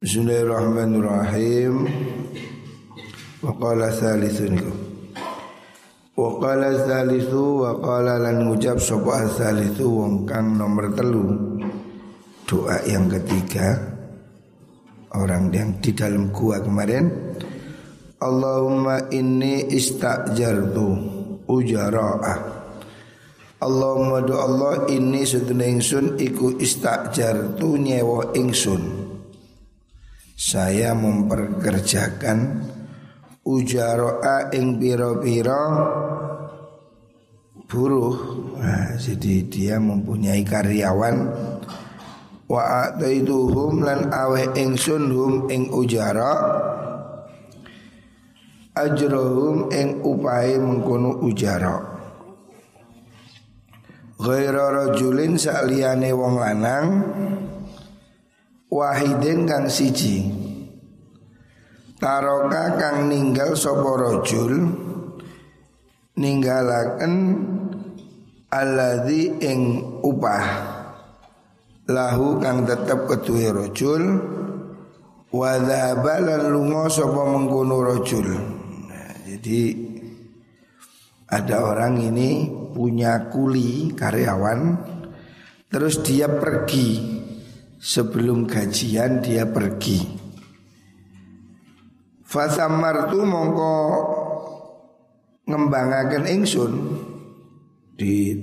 Bismillahirrahmanirrahim. Wa qala thalithun Wa qala thalithu wa qala lan ngucap sapa thalithu wong kang nomor telu. Doa yang ketiga orang yang di dalam gua kemarin Allahumma inni istajartu ujara'ah Allahumma do Allah ini sedene ingsun iku istajartu nyewa ingsun saya memperkerjakan ujaroa ing piro-piro buruh. Nah, jadi dia mempunyai karyawan. Wa ataituhum lan awe ingsun hum ing ujara. Ajrohum ing upahe mengkono ujara. Ghaira rajulin saliyane wong lanang wahidin kang siji. Taroka kang ninggal sapa rajul ninggalaken alladzi ing upah. Lahu kang tetep ketuwe rajul wa lan lunga sapa mengkono nah, jadi ada orang ini punya kuli karyawan terus dia pergi sebelum gajian dia pergi. Fasamartu mongko ngembangaken ingsun di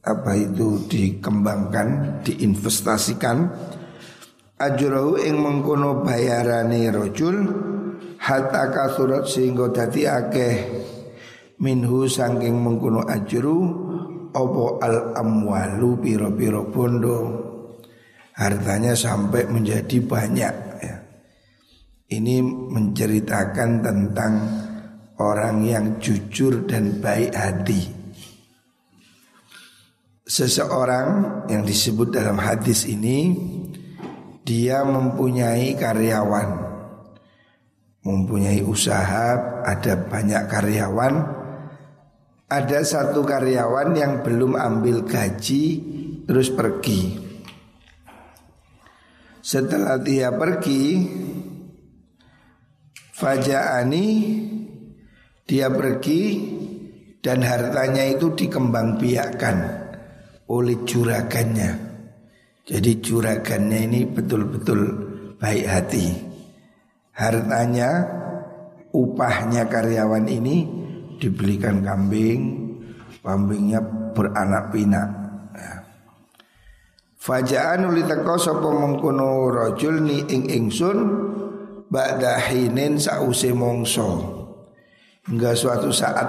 apa itu dikembangkan, diinvestasikan ajrahu ing mengkono bayarane rojul hatta kasurat sehingga dadi akeh minhu saking mengkono ajru opo al amwalu piro-piro bondo hartanya sampai menjadi banyak ya. Ini menceritakan tentang orang yang jujur dan baik hati. Seseorang yang disebut dalam hadis ini dia mempunyai karyawan, mempunyai usaha, ada banyak karyawan. Ada satu karyawan yang belum ambil gaji terus pergi. Setelah dia pergi Fajaani Dia pergi Dan hartanya itu dikembangbiakkan Oleh juragannya. Jadi juragannya ini betul-betul baik hati. Hartanya Upahnya karyawan ini Dibelikan kambing Kambingnya beranak pinak Faja'an uli teko sapa mengkono rajul ni ing ingsun ba'da hinin sause mongso. Hingga suatu saat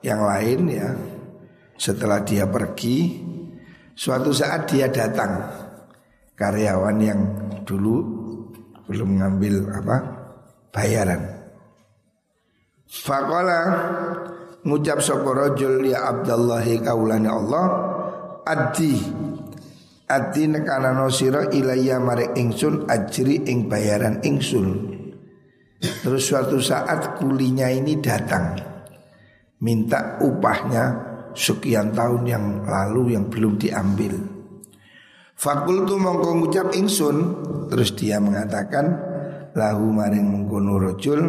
yang lain ya setelah dia pergi suatu saat dia datang karyawan yang dulu belum ngambil apa bayaran. Fakola ngucap sapa rajul ya Abdullahi kaulani Allah addi Adi nekanano sira ilaya marek ingsun ajri ing bayaran ingsun. Terus suatu saat kulinya ini datang. Minta upahnya sekian tahun yang lalu yang belum diambil. Fakultu mongko ngucap ingsun. Terus dia mengatakan Lahu maring mengkono rojul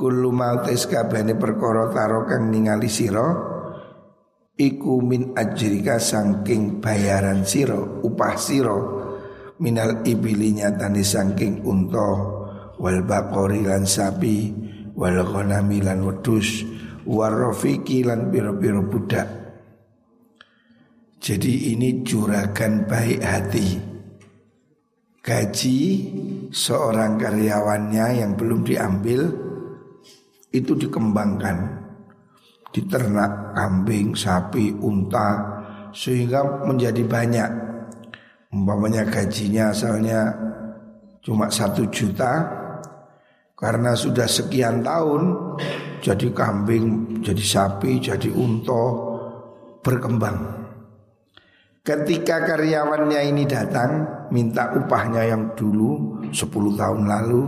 Kullu mautis kabane perkara taro kang ningali sira iku min ajrika sangking bayaran siro upah siro minal ibili nyatani sangking unta wal bakori lan sapi wal ghanami lan wedus warofiki lan piro-piro budak. Jadi ini juragan baik hati. Gaji seorang karyawannya yang belum diambil itu dikembangkan diternak kambing, sapi, unta sehingga menjadi banyak. Umpamanya gajinya asalnya cuma satu juta karena sudah sekian tahun jadi kambing, jadi sapi, jadi unta berkembang. Ketika karyawannya ini datang minta upahnya yang dulu 10 tahun lalu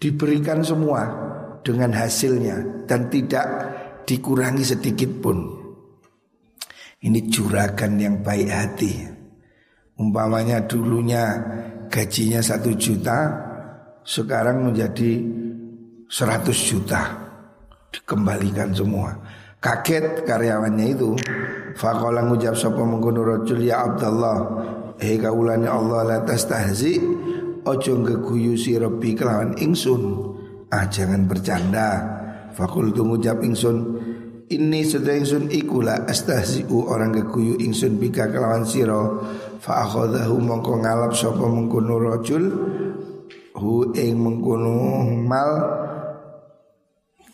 diberikan semua dengan hasilnya dan tidak dikurangi sedikit pun. Ini juragan yang baik hati. Umpamanya dulunya gajinya satu juta Sekarang menjadi seratus juta. Dikembalikan semua. Kaget karyawannya itu. Fakola ngucap sopa mengkono rojul ya Abdullah Hei kaulani Allah la tastahzi Ojo ngeguyu si Rabbi kelawan ingsun. Ah jangan bercanda Fakul tu ngucap ingsun ini sedaya ingsun ikula astahzi'u. Orang keguyu ingsun bika kelawan siro fa mongko ngalap sapa mengkono rajul hu ing mengkono mal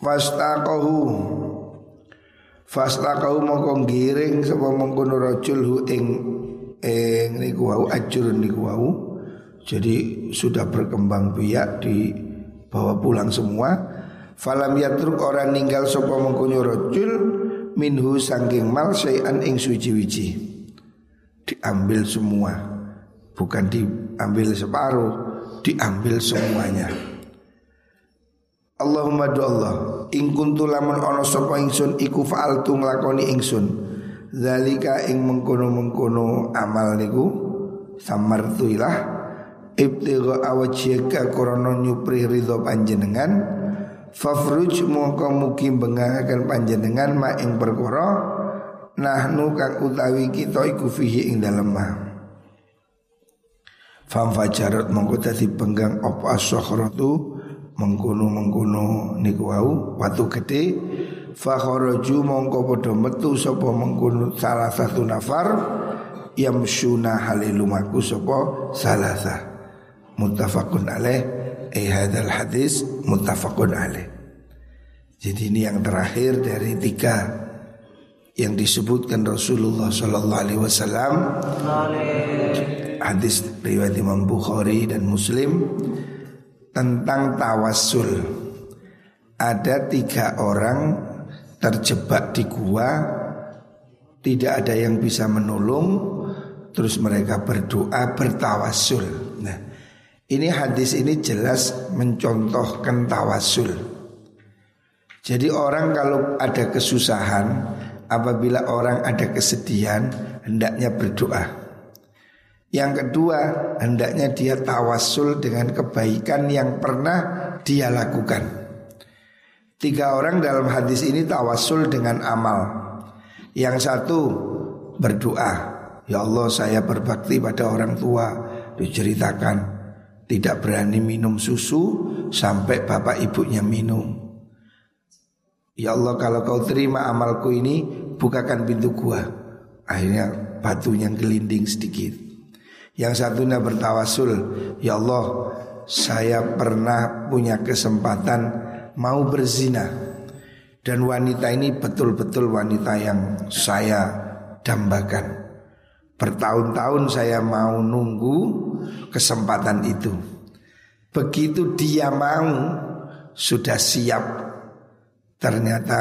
fastaqahu. Fastaqahu mongko giring sapa mengkono rajul hu ing ing niku wau ajur niku wau. Jadi sudah berkembang biak dibawa pulang semua Falam yatruk orang ninggal sapa mengkunyo rojul minhu sangking mal sayan ing suci-wici. Diambil semua. Bukan diambil separuh, diambil semuanya. Allahumma do Allah ing kuntu lamun ana sapa ingsun iku fa'altu nglakoni ingsun zalika ing mengkono-mengkono amal niku samartu ilah ibtigha awajhika krana nyupri ridho panjenengan Fafruj mongko mugi bengahaken panjenengan ma ing perkara nahnu kang utawi kita iku fihi ing dalem ma. Fam fajarat mongko dadi penggang apa as-sakhratu mengkono-mengkono niku wau watu gede fa kharaju mongko padha metu sapa mengkono salah satu nafar yamsuna halilumaku sapa salasa muttafaqun alaih eh hadis muttafaqun alaih. Jadi ini yang terakhir dari tiga yang disebutkan Rasulullah Sallallahu Alaihi Wasallam hadis riwayat Imam Bukhari dan Muslim tentang tawassul. Ada tiga orang terjebak di gua, tidak ada yang bisa menolong, terus mereka berdoa bertawassul. Nah, ini hadis ini jelas mencontohkan tawasul. Jadi orang kalau ada kesusahan, apabila orang ada kesedihan, hendaknya berdoa. Yang kedua, hendaknya dia tawasul dengan kebaikan yang pernah dia lakukan. Tiga orang dalam hadis ini tawasul dengan amal. Yang satu berdoa, ya Allah saya berbakti pada orang tua, diceritakan tidak berani minum susu sampai bapak ibunya minum. Ya Allah kalau kau terima amalku ini bukakan pintu gua. Akhirnya batunya gelinding sedikit. Yang satunya bertawasul, ya Allah saya pernah punya kesempatan mau berzina dan wanita ini betul-betul wanita yang saya dambakan. Bertahun-tahun saya mau nunggu kesempatan itu. Begitu dia mau sudah siap. Ternyata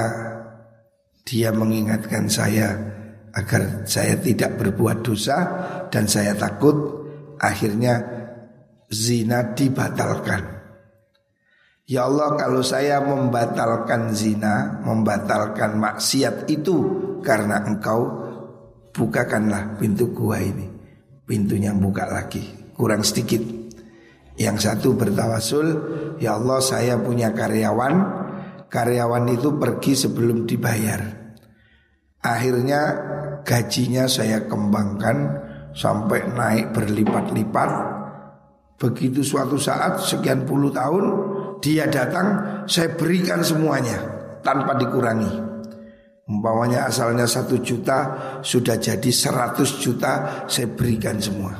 dia mengingatkan saya agar saya tidak berbuat dosa dan saya takut akhirnya zina dibatalkan. Ya Allah kalau saya membatalkan zina, membatalkan maksiat itu karena engkau bukakanlah pintu gua ini. Pintunya buka lagi, kurang sedikit. Yang satu bertawasul, ya Allah saya punya karyawan, karyawan itu pergi sebelum dibayar. Akhirnya gajinya saya kembangkan sampai naik berlipat-lipat. Begitu suatu saat sekian puluh tahun dia datang, saya berikan semuanya tanpa dikurangi. Umpamanya asalnya satu juta Sudah jadi seratus juta Saya berikan semua.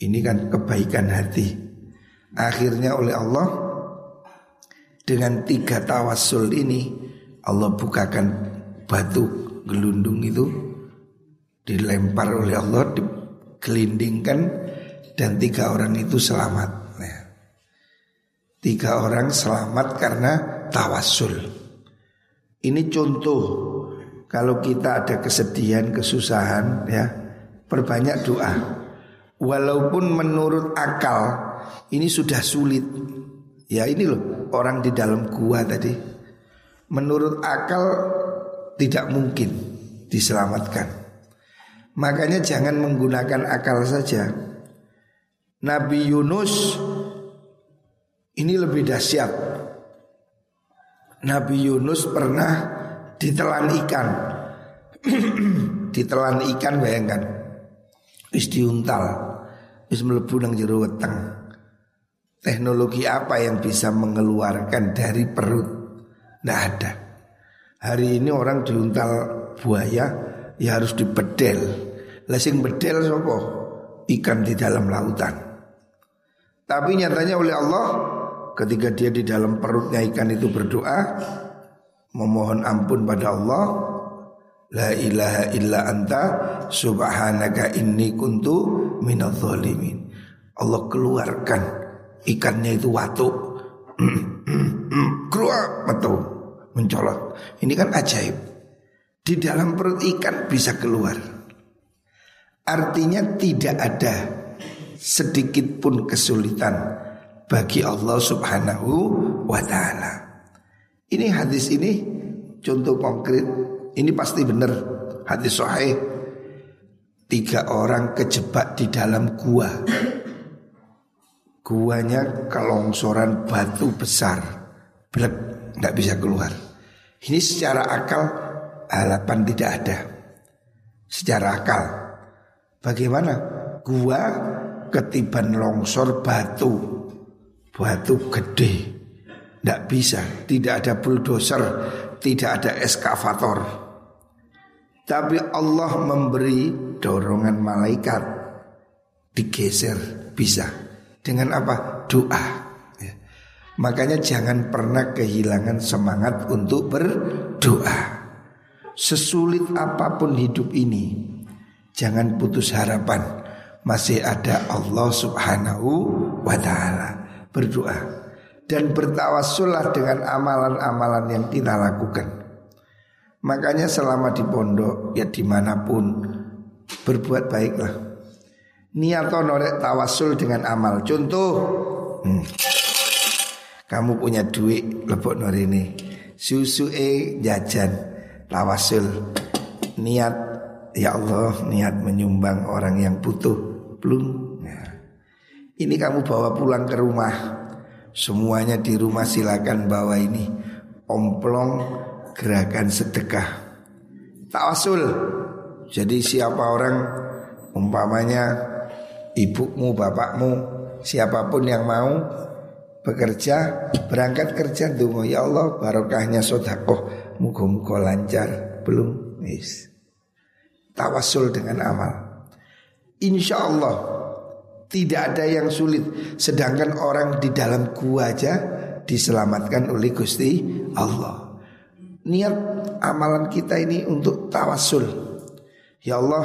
Ini kan kebaikan hati. Akhirnya oleh Allah Dengan tiga tawasul ini Allah bukakan batu gelundung itu Dilempar oleh Allah Digelindingkan Dan tiga orang itu selamat. Nah, Tiga orang selamat karena tawasul ini contoh kalau kita ada kesedihan, kesusahan ya, perbanyak doa. Walaupun menurut akal ini sudah sulit. Ya ini loh orang di dalam gua tadi. Menurut akal tidak mungkin diselamatkan. Makanya jangan menggunakan akal saja. Nabi Yunus ini lebih dahsyat. Nabi Yunus pernah ditelan ikan. ditelan ikan bayangkan. Wis diuntal. Wis mlebu nang jero weteng. Teknologi apa yang bisa mengeluarkan dari perut? Tidak ada. Hari ini orang diuntal buaya ya harus dibedel. Lesing bedel sopo ikan di dalam lautan. Tapi nyatanya oleh Allah ketika dia di dalam perutnya ikan itu berdoa memohon ampun pada Allah La ilaha illa anta subhanaka inni kuntu minadh zalimin. Allah keluarkan ikannya itu watu. Keluar metu mencolot. Ini kan ajaib. Di dalam perut ikan bisa keluar. Artinya tidak ada sedikit pun kesulitan bagi Allah Subhanahu wa taala. Ini hadis ini contoh konkret, ini pasti benar hadis sahih. Tiga orang kejebak di dalam gua. Guanya kelongsoran batu besar, blek, nggak bisa keluar. Ini secara akal halapan tidak ada. Secara akal, bagaimana? Gua ketiban longsor batu batu gede. Tidak bisa. Tidak ada bulldozer. Tidak ada eskavator. Tapi Allah memberi dorongan malaikat. Digeser. Bisa. Dengan apa? Doa. Ya. Makanya jangan pernah kehilangan semangat untuk berdoa. Sesulit apa pun hidup ini Jangan putus harapan. Masih ada Allah subhanahu wa ta'ala berdoa dan bertawassullah dengan amalan-amalan yang kita lakukan. Makanya selama di pondok ya di mana pun berbuat baiklah. Niat norek tawasul dengan amal. Contoh, hmm, kamu punya duit lebok ini susu e jajan tawasul niat ya Allah niat menyumbang orang yang butuh belum ini kamu bawa pulang ke rumah. Semuanya di rumah silakan bawa ini. Omplong gerakan sedekah. Tawasul. Jadi siapa orang Umpamanya Ibumu, bapakmu Siapa pun yang mau Bekerja Berangkat kerja Dungu Ya Allah barokahnya sodakoh. Muka-muka lancar. Belum yes. Tawasul dengan amal. Insya Allah tidak ada yang sulit. Sedangkan orang di dalam gua aja Diselamatkan oleh Gusti Allah. Niat amalan kita ini untuk tawasul Ya Allah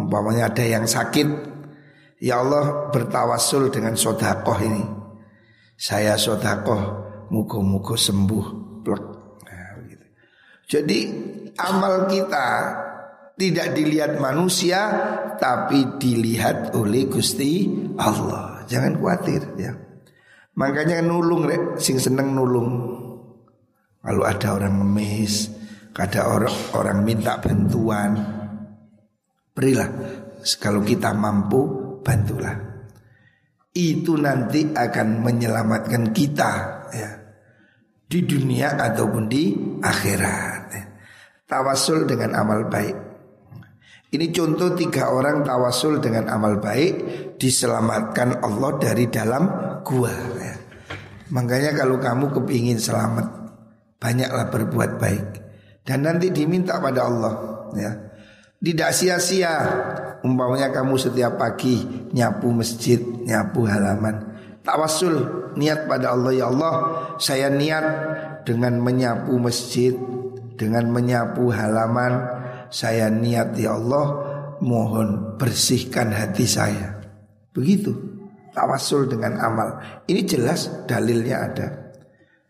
Umpamanya ada yang sakit. Ya Allah bertawasul dengan sodakoh ini. Saya sodakoh Muka-muka sembuh. Nah, Jadi amal kita tidak dilihat manusia tapi dilihat oleh Gusti Allah. Jangan khawatir ya. Makanya nulung rek, sing seneng nulung. Kalau ada orang ngemis, ada orang orang minta bantuan, berilah. Kalau kita mampu, bantulah. Itu nanti akan menyelamatkan kita ya. Di dunia ataupun di akhirat. Ya. Tawasul dengan amal baik. Ini contoh tiga orang tawasul dengan amal baik diselamatkan Allah dari dalam gua. Ya. Makanya kalau kamu kepingin selamat banyaklah berbuat baik dan nanti diminta pada Allah. Ya. Tidak sia-sia umpamanya kamu setiap pagi nyapu masjid, nyapu halaman. Tawasul niat pada Allah ya Allah saya niat dengan menyapu masjid, dengan menyapu halaman saya niat ya Allah mohon bersihkan hati saya. Begitu tawasul dengan amal. Ini jelas dalilnya ada.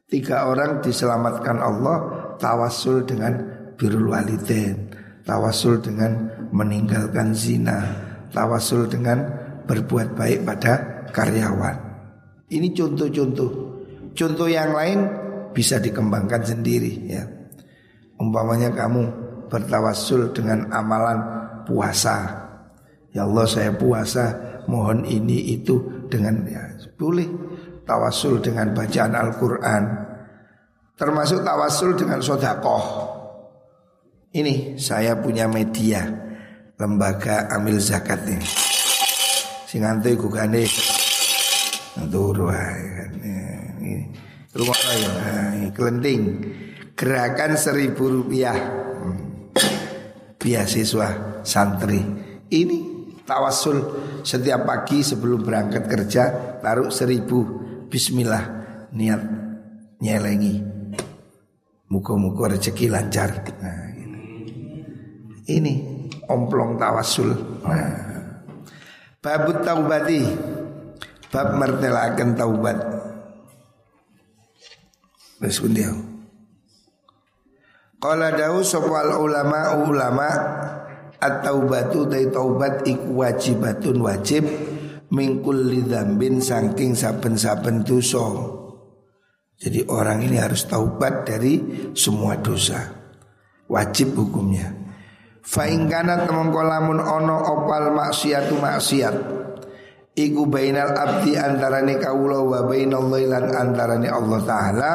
Tiga orang diselamatkan Allah tawasul dengan birrul walidain, tawasul dengan meninggalkan zina, tawasul dengan berbuat baik pada karyawan. Ini contoh-contoh. Contoh yang lain bisa dikembangkan sendiri ya. Umpamanya kamu bertawassul dengan amalan puasa. Ya Allah saya puasa, mohon ini itu dengan ya boleh tawasul dengan bacaan Al-Qur'an. Termasuk tawasul dengan sodakoh. Ini saya punya media lembaga amil zakat ini. Sing antu iku gane turu ini rumah ya kelenting gerakan seribu rupiah. Beasiswa santri ini tawasul setiap pagi sebelum berangkat kerja taruh seribu Bismillah niat nyelengi muka-muka rezeki lancar nah, ini. ini omplong tawasul nah. babut taubati bab mertelakan taubat Wis dia. Qala dawu sopal ulama ulama At-taubatu dari taubat iku wajibatun wajib Mingkul lidambin saking saben-saben dosa. Jadi orang ini harus taubat dari semua dosa. Wajib hukumnya. Fa'ingkana temen kolamun ono opal maksiatu maksiat Iku bainal abdi antarane kawula wa bainallahi lan antarane Allah Ta'ala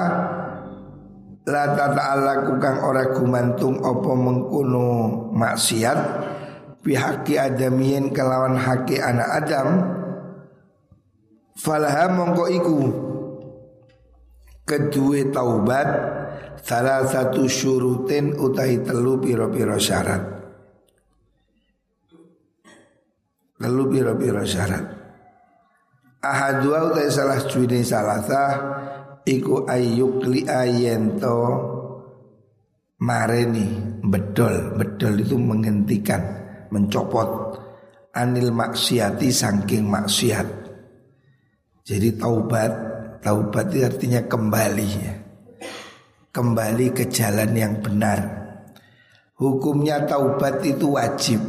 La ta'ala kang ora gumantung opo mengkuno maksiat Bihaki adamien kelawan haki anak Adam Falaha mongko iku Kedua taubat Salah satu syurutin utahi telu piro-piro syarat. Telu piro-piro syarat. Ahadua utai salah cuini salah iku li ayento mareni. Bedol bedol itu menghentikan mencopot. Anil maksiati saking maksiat. Jadi taubat taubat itu artinya kembali ya. Kembali ke jalan yang benar. Hukumnya taubat itu wajib.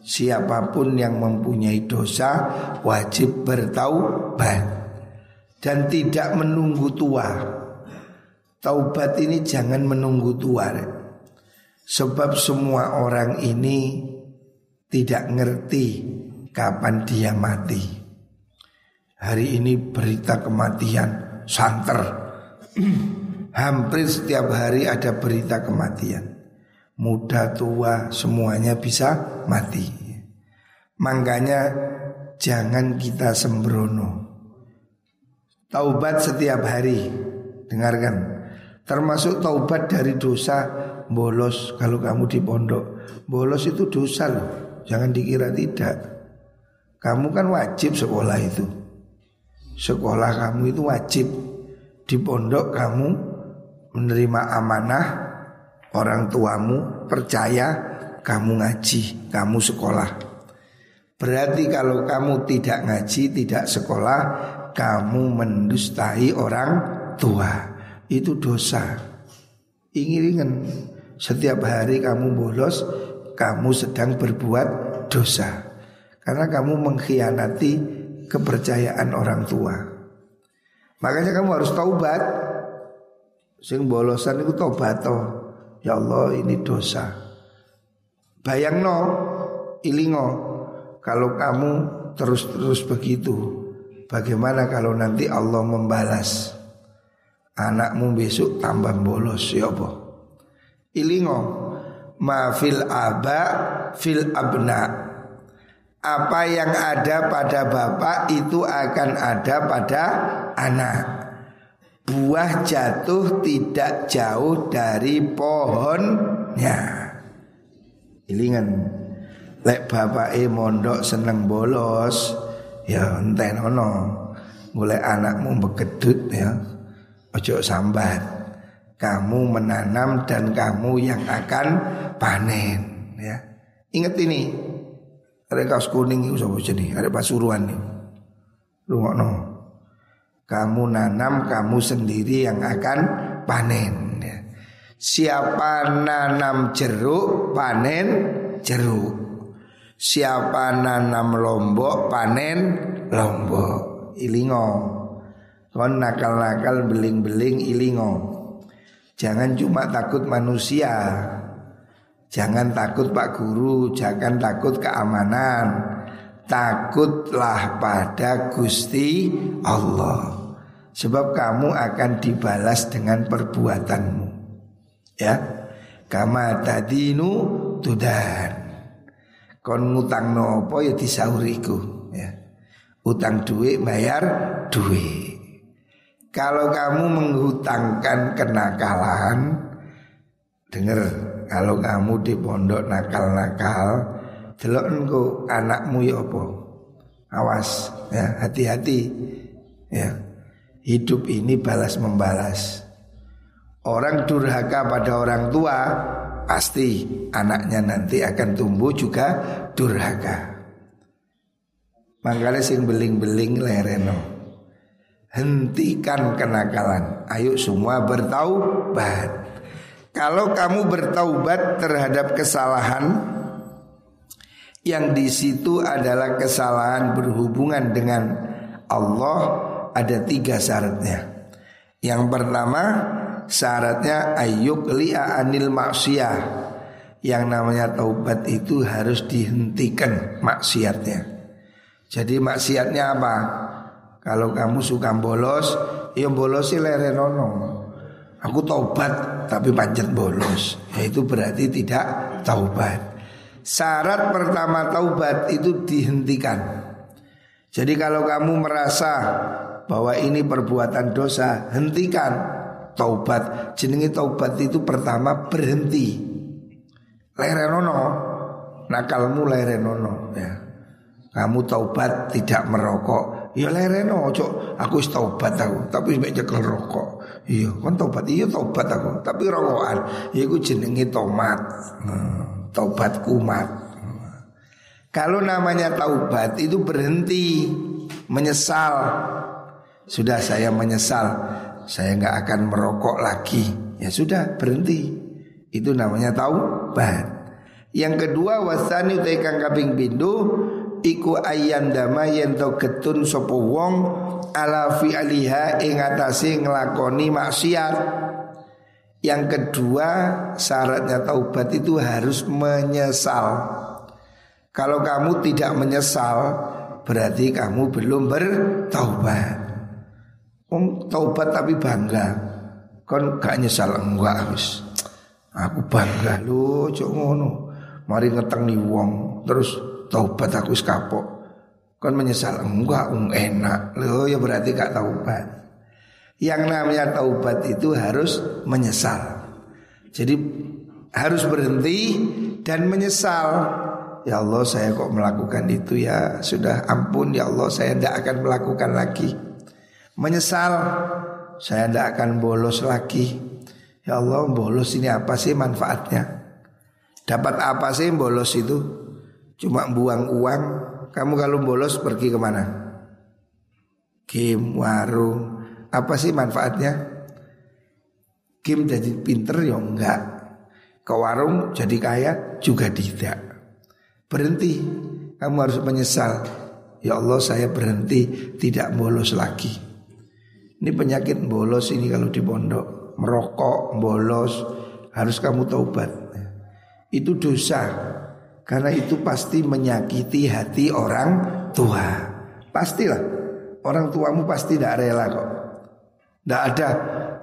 Siapa pun yang mempunyai dosa wajib bertaubat dan tidak menunggu tua. Taubat ini jangan menunggu tua. Sebab semua orang ini tidak ngerti kapan dia mati. Hari ini berita kematian santer. Hampir setiap hari ada berita kematian. Muda tua semuanya bisa mati. Makanya jangan kita sembrono. Taubat setiap hari. Dengarkan. Termasuk taubat dari dosa Bolos. Kalau kamu di pondok Bolos itu dosa loh. Jangan dikira tidak. Kamu kan wajib sekolah itu. Sekolah kamu itu wajib. Di pondok kamu Menerima amanah Orang tuamu percaya Kamu ngaji Kamu sekolah. Berarti kalau kamu tidak ngaji, tidak sekolah, kamu mendustai orang tua itu dosa. Ingin setiap hari kamu bolos, kamu sedang berbuat dosa. Karena kamu mengkhianati kepercayaan orang tua. Makanya kamu harus taubat. Sing bolosan itu taubat. Ya Allah ini dosa. Bayang no, ilingo. Kalau kamu terus-terus begitu Bagaimana kalau nanti Allah membalas? Anakmu besok tambah bolos ya apa? Ilingo Ma fil aba fil abna. Apa yang ada pada bapak itu akan ada pada anak. Buah jatuh tidak jauh dari pohonnya. Ilingan. Lek bapak e mondok seneng bolos ya enten ono mulai anakmu begedut ya. Ojo sambat. Kamu menanam dan kamu yang akan panen ya. Ingat ini. Ada kaos kuning itu sapa jadi ada pasuruan nih no kamu nanam kamu sendiri yang akan panen ya. siapa nanam jeruk panen jeruk Siapa nanam lombok panen lombok ilingo Kon nakal-nakal beling-beling ilingo Jangan cuma takut manusia Jangan takut Pak Guru, jangan takut keamanan. Takutlah pada Gusti Allah. Sebab kamu akan dibalas dengan perbuatanmu. Ya. Kama tadinu tudan. Kon ngutang nopo ya disauriku ya. Utang duit bayar duit. Kalau kamu menghutangkan kenakalan, dengar kalau kamu di pondok nakal-nakal, delok engko anakmu ya apa? Awas ya, hati-hati. Ya. Hidup ini balas membalas. Orang durhaka pada orang tua pasti anaknya nanti akan tumbuh juga durhaka. Makanya sing beling-beling lereno. Hentikan kenakalan. Ayo semua bertaubat. Kalau kamu bertaubat terhadap kesalahan yang di situ adalah kesalahan berhubungan dengan Allah ada tiga syaratnya. Yang pertama syaratnya ayuk li'a anil maksiyah. Yang namanya taubat itu harus dihentikan maksiatnya. Jadi maksiatnya apa? Kalau kamu suka bolos, ya bolos sih lerenono. Aku taubat tapi panjat bolos ya Itu berarti tidak taubat Syarat pertama taubat itu dihentikan Jadi kalau kamu merasa bahwa ini perbuatan dosa Hentikan taubat Jenengi taubat itu pertama berhenti Lerenono Nakalmu lerenono ya. Kamu taubat tidak merokok Ya lereno cok Aku taubat aku Tapi sebaiknya rokok Iya, kan tobat iya tobat aku, tapi rokokan. Ya iku jenenge tomat. Hmm, tobat kumat. Kalau namanya taubat itu berhenti menyesal. Sudah saya menyesal, saya nggak akan merokok lagi. Ya sudah berhenti. Itu namanya taubat. Yang kedua wasani utai kaping pindu iku ayam dama yen to getun sapa wong ala fi aliha ing maksiat. Yang kedua syaratnya taubat itu harus menyesal. Kalau kamu tidak menyesal berarti kamu belum bertaubat. Om taubat tapi bangga. Kon gak nyesal enggak habis. Aku bangga lu cok ngono. Mari ngetengi wong terus taubat aku kapok. Kan menyesal enggak um, enak. Loh ya berarti gak taubat. Yang namanya taubat itu harus menyesal. Jadi harus berhenti dan menyesal. Ya Allah saya kok melakukan itu ya Sudah ampun ya Allah saya tidak akan melakukan lagi Menyesal. Saya tidak akan bolos lagi. Ya Allah bolos ini apa sih manfaatnya? Dapat apa sih bolos itu? Cuma buang uang. Kamu kalau bolos pergi ke mana? Game, warung. Apa sih manfaatnya? Game jadi pinter ya enggak. Ke warung jadi kaya juga tidak. Berhenti. Kamu harus menyesal. Ya Allah saya berhenti. Tidak bolos lagi Ini penyakit bolos ini kalau di pondok. Merokok, bolos Harus kamu taubat. Itu dosa. Karena itu pasti menyakiti hati orang tua. Pastilah Orang tuamu pasti tidak rela kok. Tidak ada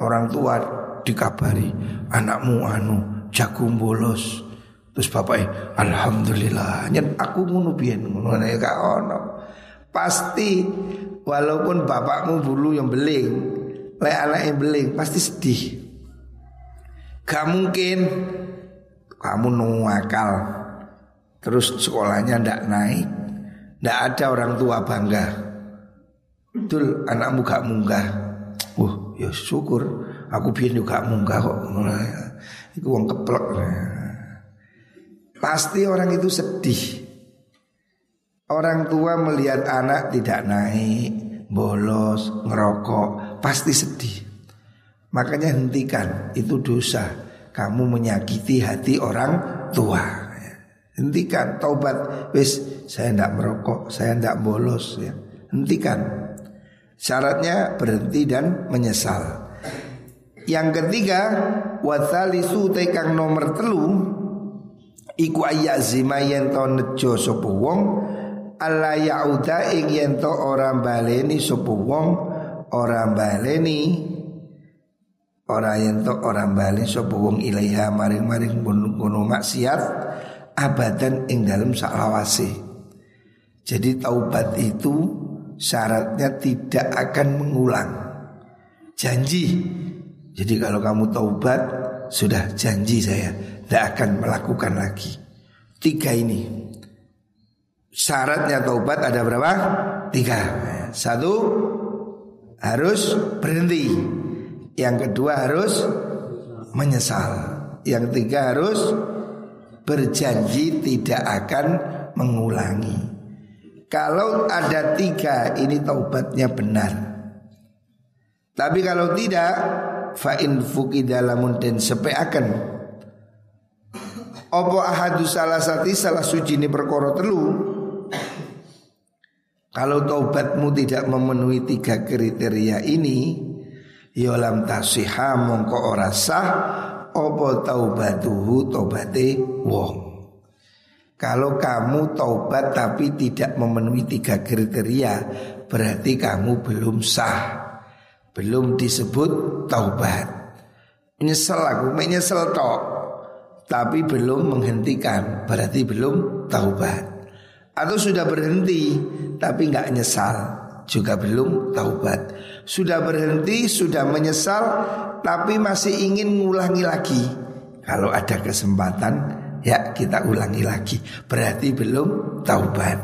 orang tua dikabari Anakmu anu jagung bolos. Terus bapak Alhamdulillah. Nyen aku ngono biyen ngono ya ono Pasti walaupun bapakmu bulu yang beling Lek anak yang beling pasti sedih. Gak mungkin. Kamu nuwakal Terus sekolahnya ndak naik. Ndak ada orang tua bangga. Betul anakmu gak munggah. Wah ya syukur. Aku biar juga munggah kok. Itu uang keplek. Pasti orang itu sedih Orang tua melihat anak tidak naik Bolos, ngerokok Pasti sedih Makanya hentikan Itu dosa Kamu menyakiti hati orang tua Hentikan taubat. Wis saya tidak merokok, saya tidak bolos ya. Hentikan. Syaratnya berhenti dan menyesal. Yang ketiga, wathalisu tekang nomor telu Iku ayazima yen to nejo sapa wong alla yauda ing yen to ora baleni sapa wong ora baleni ora yen to ora bali sapa wong ilaiha maring-maring kono maksiat abadan ing dalam saklawase. Jadi taubat itu syaratnya tidak akan mengulang. Janji. Jadi kalau kamu taubat sudah janji saya tidak akan melakukan lagi. Tiga ini. Syaratnya taubat ada berapa? Tiga. Satu harus berhenti. Yang kedua harus menyesal. Yang tiga harus berjanji tidak akan mengulangi. Kalau ada tiga ini taubatnya benar. Tapi kalau tidak, fa in fukidalamun dan sepeakan Opo ahadu salah sati salah suci ini perkara telu Kalau taubatmu tidak memenuhi tiga kriteria ini ya tasiha mongko ora sah Opo taubatuhu taubate wong? Kalau kamu taubat tapi tidak memenuhi tiga kriteria Berarti kamu belum sah. Belum disebut taubat. Nyesel aku, menyesal tok. Tapi belum menghentikan berarti belum taubat atau sudah berhenti tapi nggak nyesal. Juga belum taubat. Sudah berhenti sudah menyesal tapi masih ingin ngulangi lagi. Kalau ada kesempatan ya kita ulangi lagi. Berarti belum taubat.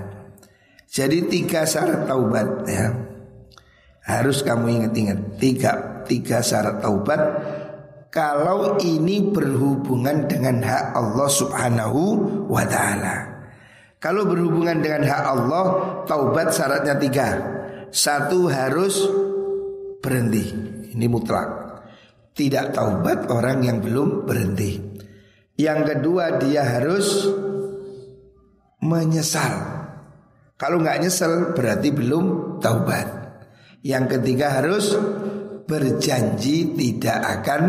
Jadi tiga syarat taubat ya. Harus kamu ingat-ingat tiga tiga syarat taubat. Kalau ini berhubungan dengan hak Allah Subhanahu wa taala. Kalau berhubungan dengan hak Allah, taubat syaratnya tiga. Satu harus berhenti. Ini mutlak. Tidak taubat orang yang belum berhenti. Yang kedua dia harus menyesal. Kalau nggak nyesel berarti belum taubat. Yang ketiga harus berjanji tidak akan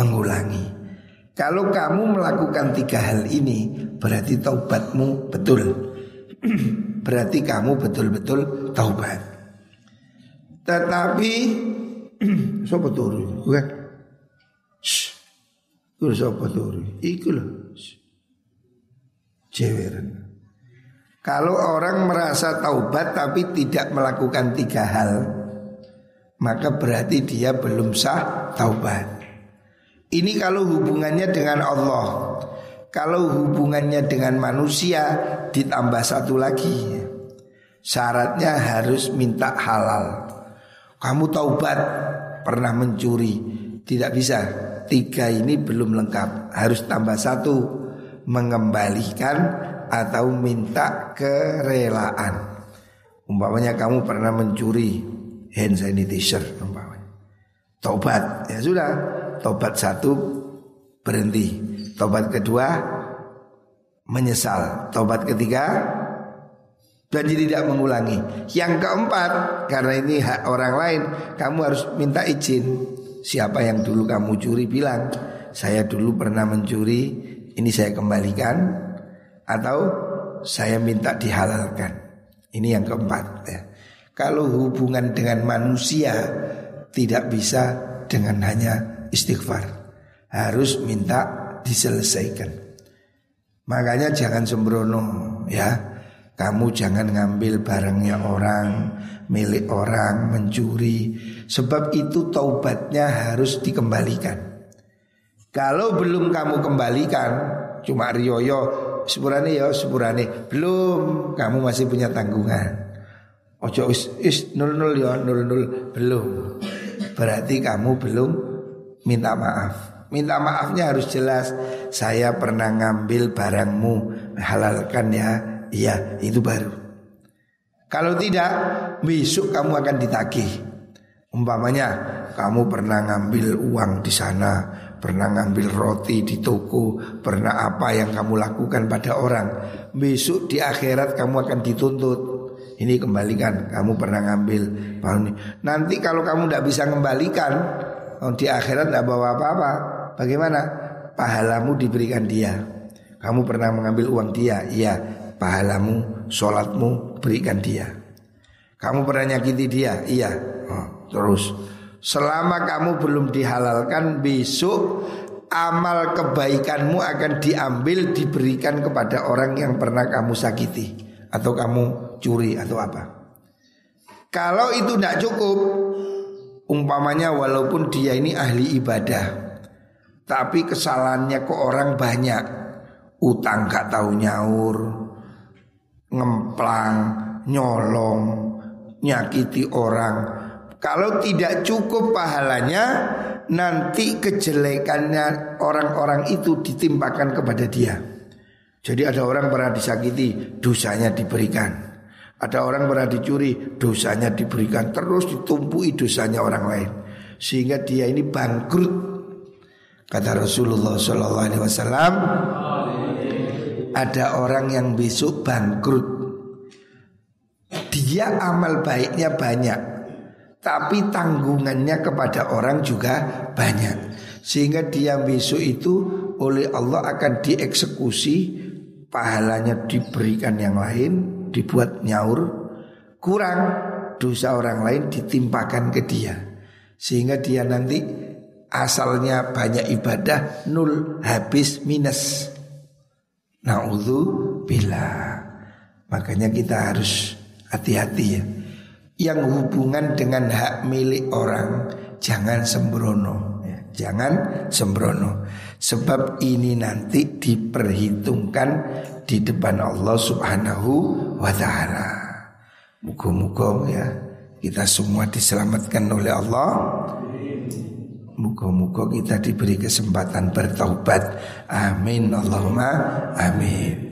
mengulangi. Kalau kamu melakukan tiga hal ini berarti taubatmu betul. berarti kamu betul-betul taubat. Tetapi sapa turu? Bukan. Iku sapa turu? Iku lho. Ceweran. Kalau orang merasa taubat tapi tidak melakukan tiga hal, maka berarti dia belum sah taubat. Ini kalau hubungannya dengan Allah. Kalau hubungannya dengan manusia ditambah satu lagi. Syaratnya harus minta halal. Kamu taubat pernah mencuri, tidak bisa. Tiga ini belum lengkap, harus tambah satu mengembalikan atau minta kerelaan. Umpamanya kamu pernah mencuri, hand sanitizer umpamanya. Tobat ya sudah, tobat satu berhenti. Tobat kedua menyesal. Tobat ketiga jadi tidak mengulangi. Yang keempat, karena ini hak orang lain, kamu harus minta izin. Siapa yang dulu kamu curi bilang, saya dulu pernah mencuri, ini saya kembalikan atau saya minta dihalalkan. Ini yang keempat ya. Kalau hubungan dengan manusia tidak bisa dengan hanya istighfar. Harus minta diselesaikan. Makanya jangan sembrono ya. Kamu jangan ngambil barangnya orang, milik orang, mencuri. Sebab itu taubatnya harus dikembalikan. Kalau belum kamu kembalikan, cuma riyoyo, sepurane ya sepurane, belum, kamu masih punya tanggungan. Ojo is, is nul nul ya nul nul belum. Berarti kamu belum minta maaf. Minta maafnya harus jelas. Saya pernah ngambil barangmu, halalkan ya. Iya, itu baru. Kalau tidak, besok kamu akan ditagih. Umpamanya, kamu pernah ngambil uang di sana, pernah ngambil roti di toko, pernah apa yang kamu lakukan pada orang. Besok di akhirat kamu akan dituntut ini kembalikan kamu pernah ngambil. Nanti kalau kamu tidak bisa kembalikan di akhirat tidak bawa apa-apa. Bagaimana? Pahalamu diberikan dia. Kamu pernah mengambil uang dia? Iya. Pahalamu, sholatmu berikan dia. Kamu pernah nyakiti dia? Iya. Oh, terus selama kamu belum dihalalkan besok amal kebaikanmu akan diambil diberikan kepada orang yang pernah kamu sakiti atau kamu curi atau apa. Kalau itu tidak cukup, umpamanya walaupun dia ini ahli ibadah, tapi kesalahannya ke orang banyak, utang gak tahu nyaur, ngemplang, nyolong, nyakiti orang. Kalau tidak cukup pahalanya, nanti kejelekannya orang-orang itu ditimpakan kepada dia. Jadi ada orang pernah disakiti, dosanya diberikan. Ada orang pernah dicuri, dosanya diberikan terus ditumpui dosanya orang lain. Sehingga dia ini bangkrut. Kata Rasulullah Shallallahu Alaihi Wasallam, ada orang yang besok bangkrut. Dia amal baiknya banyak, tapi tanggungannya kepada orang juga banyak. Sehingga dia besok itu oleh Allah akan dieksekusi, pahalanya diberikan yang lain, dibuat nyaur kurang dosa orang lain ditimpakan ke dia. Sehingga dia nanti asalnya banyak ibadah nol habis minus. Naudzu bila makanya kita harus hati-hati ya. Yang hubungan dengan hak milik orang jangan sembrono ya. jangan sembrono. Sebab ini nanti diperhitungkan di depan Allah Subhanahu wa taala. Muga-muga ya kita semua diselamatkan oleh Allah. Muga-muga kita diberi kesempatan bertaubat. Amin Allahumma amin.